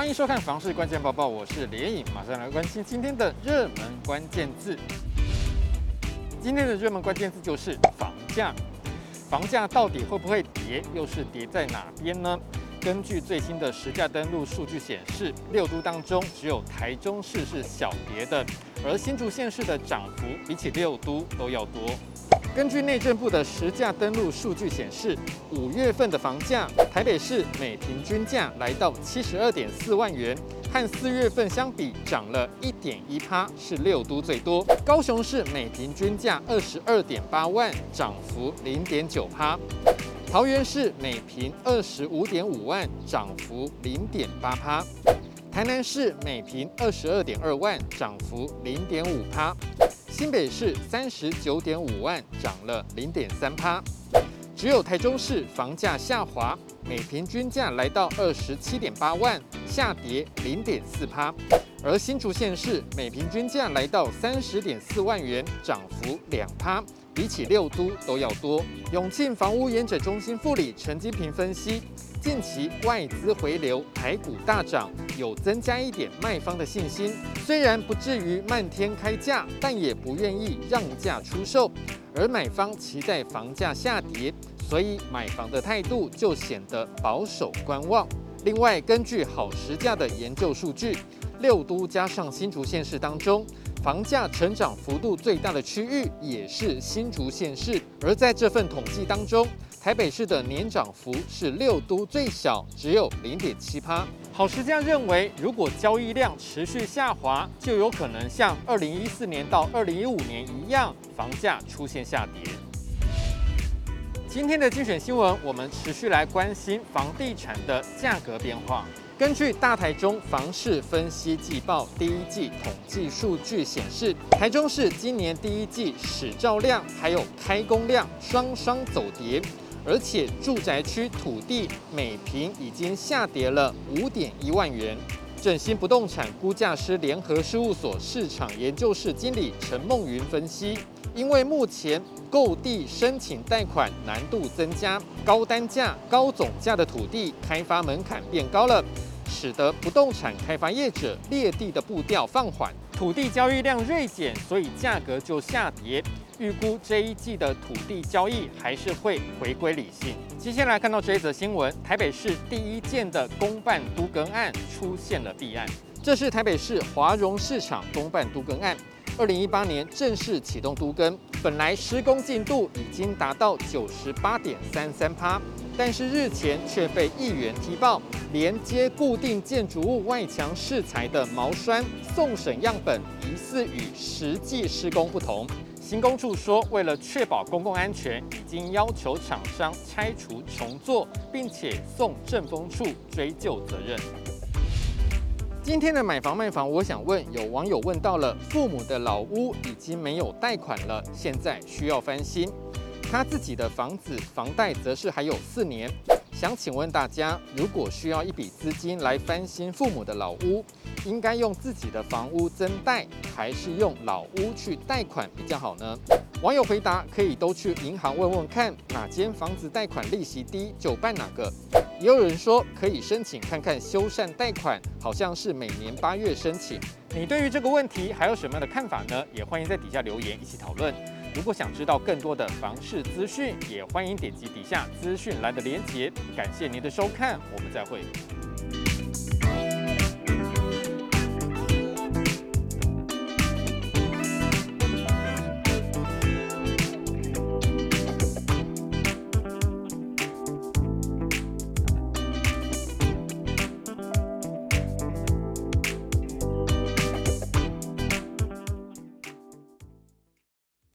欢迎收看《房市关键报报》，我是连影，马上来关心今天的热门关键字。今天的热门关键字就是房价，房价到底会不会跌？又是跌在哪边呢？根据最新的实价登录数据显示，六都当中只有台中市是小跌的，而新竹县市的涨幅比起六都都要多。根据内政部的实价登录数据显示，五月份的房价，台北市每平均价来到七十二点四万元，和四月份相比涨了一点一趴，是六都最多。高雄市每平均价二十二点八万，涨幅零点九趴。桃园市每平二十五点五万，涨幅零点八趴。台南市每平二十二点二万，涨幅零点五趴。新北市三十九点五万，涨了零点三趴，只有台中市房价下滑，每平均价来到二十七点八万，下跌零点四趴，而新竹县市每平均价来到三十点四万元，涨幅两趴，比起六都都要多。永庆房屋研究中心副理陈金平分析。近期外资回流，台股大涨，有增加一点卖方的信心。虽然不至于漫天开价，但也不愿意让价出售。而买方期待房价下跌，所以买房的态度就显得保守观望。另外，根据好时价的研究数据，六都加上新竹县市当中，房价成长幅度最大的区域也是新竹县市。而在这份统计当中，台北市的年涨幅是六都最小，只有零点七趴。好时价认为，如果交易量持续下滑，就有可能像二零一四年到二零一五年一样，房价出现下跌。今天的精选新闻，我们持续来关心房地产的价格变化。根据大台中房市分析季报第一季统计数据显示，台中市今年第一季使照量还有开工量双双走跌。而且住宅区土地每坪已经下跌了五点一万元。振兴不动产估价师联合事务所市场研究室经理陈梦云分析，因为目前购地申请贷款难度增加，高单价、高总价的土地开发门槛变高了，使得不动产开发业者列地的步调放缓，土地交易量锐减，所以价格就下跌。预估这一季的土地交易还是会回归理性。接下来看到这一则新闻，台北市第一件的公办都更案出现了弊案。这是台北市华荣市场公办都更案，二零一八年正式启动都更，本来施工进度已经达到九十八点三三趴，但是日前却被议员踢爆，连接固定建筑物外墙饰材的毛栓送审样本疑似与实际施工不同。行工处说，为了确保公共安全，已经要求厂商拆除重做，并且送政风处追究责任。今天的买房卖房，我想问，有网友问到了，父母的老屋已经没有贷款了，现在需要翻新，他自己的房子房贷则是还有四年。想请问大家，如果需要一笔资金来翻新父母的老屋，应该用自己的房屋增贷，还是用老屋去贷款比较好呢？网友回答：可以都去银行问问看，哪间房子贷款利息低就办哪个。也有人说可以申请看看修缮贷款，好像是每年八月申请。你对于这个问题还有什么样的看法呢？也欢迎在底下留言一起讨论。如果想知道更多的房市资讯，也欢迎点击底下资讯栏的连结。感谢您的收看，我们再会。